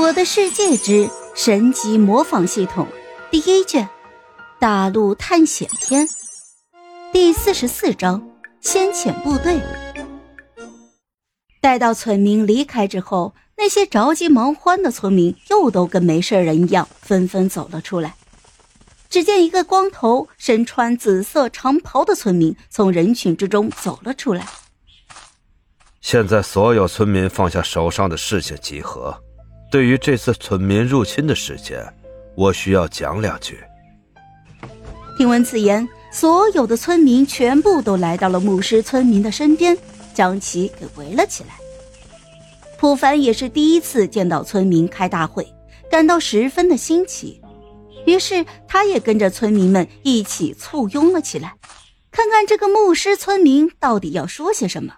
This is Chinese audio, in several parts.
我的世界之神级模仿系统第一卷：大陆探险篇第四十四章：先遣部队。待到村民离开之后，那些着急忙慌的村民又都跟没事人一样，纷纷走了出来。只见一个光头、身穿紫色长袍的村民从人群之中走了出来。现在，所有村民放下手上的事情，集合。对于这次村民入侵的事件，我需要讲两句。听闻此言，所有的村民全部都来到了牧师村民的身边，将其给围了起来。普凡也是第一次见到村民开大会，感到十分的新奇，于是他也跟着村民们一起簇拥了起来，看看这个牧师村民到底要说些什么。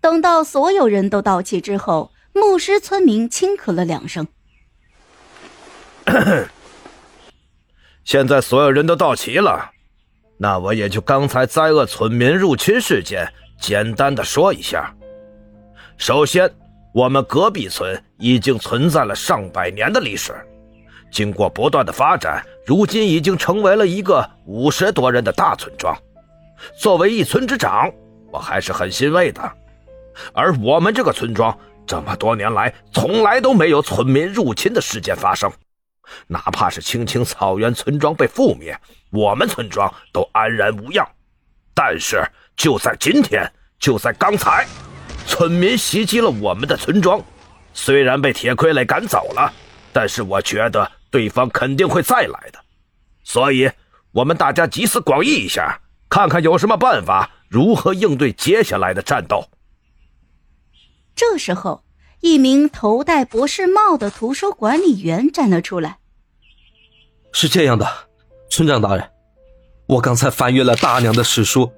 等到所有人都到齐之后。牧师村民轻咳了两声。现在所有人都到齐了，那我也就刚才灾厄村民入侵事件简单的说一下。首先，我们隔壁村已经存在了上百年的历史，经过不断的发展，如今已经成为了一个五十多人的大村庄。作为一村之长，我还是很欣慰的。而我们这个村庄。这么多年来，从来都没有村民入侵的事件发生，哪怕是青青草原村庄被覆灭，我们村庄都安然无恙。但是就在今天，就在刚才，村民袭击了我们的村庄，虽然被铁傀儡赶走了，但是我觉得对方肯定会再来的，所以我们大家集思广益一下，看看有什么办法，如何应对接下来的战斗。这时候，一名头戴博士帽的图书管理员站了出来。是这样的，村长大人，我刚才翻阅了大量的史书，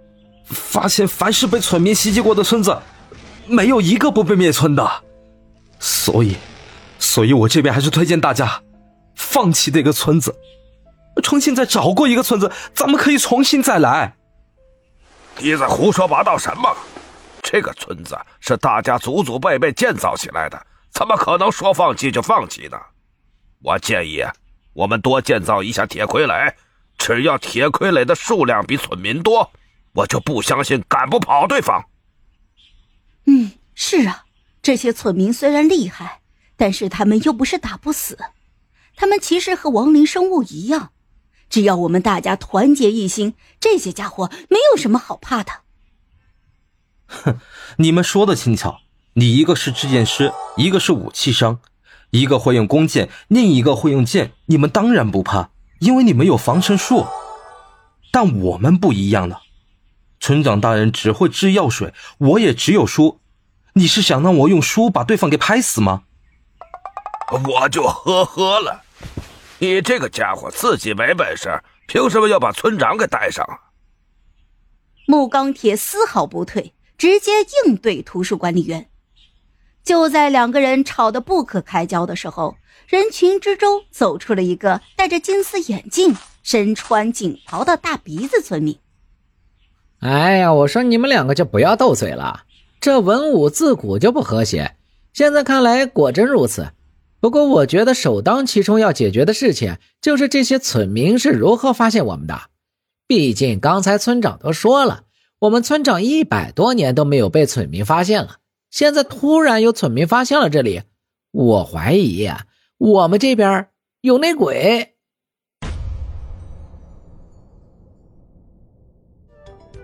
发现凡是被村民袭击过的村子，没有一个不被灭村的。所以，所以我这边还是推荐大家放弃这个村子，重新再找过一个村子，咱们可以重新再来。你在胡说八道什么？这个村子是大家祖祖辈辈建造起来的，怎么可能说放弃就放弃呢？我建议我们多建造一下铁傀儡，只要铁傀儡的数量比村民多，我就不相信赶不跑对方。嗯，是啊，这些村民虽然厉害，但是他们又不是打不死，他们其实和亡灵生物一样，只要我们大家团结一心，这些家伙没有什么好怕的。哼，你们说的轻巧，你一个是制剑师，一个是武器商，一个会用弓箭，另一个会用剑，你们当然不怕，因为你们有防身术。但我们不一样了，村长大人只会制药水，我也只有书。你是想让我用书把对方给拍死吗？我就呵呵了，你这个家伙自己没本事，凭什么要把村长给带上？木钢铁丝毫不退。直接应对图书管理员。就在两个人吵得不可开交的时候，人群之中走出了一个戴着金丝眼镜、身穿锦袍的大鼻子村民。哎呀，我说你们两个就不要斗嘴了，这文武自古就不和谐，现在看来果真如此。不过我觉得首当其冲要解决的事情就是这些村民是如何发现我们的。毕竟刚才村长都说了。我们村长一百多年都没有被村民发现了，现在突然有村民发现了这里，我怀疑我们这边有内鬼。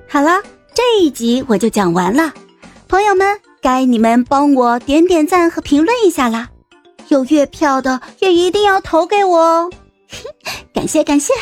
好了，这一集我就讲完了，朋友们，该你们帮我点点赞和评论一下啦，有月票的也一定要投给我哦，感 谢感谢。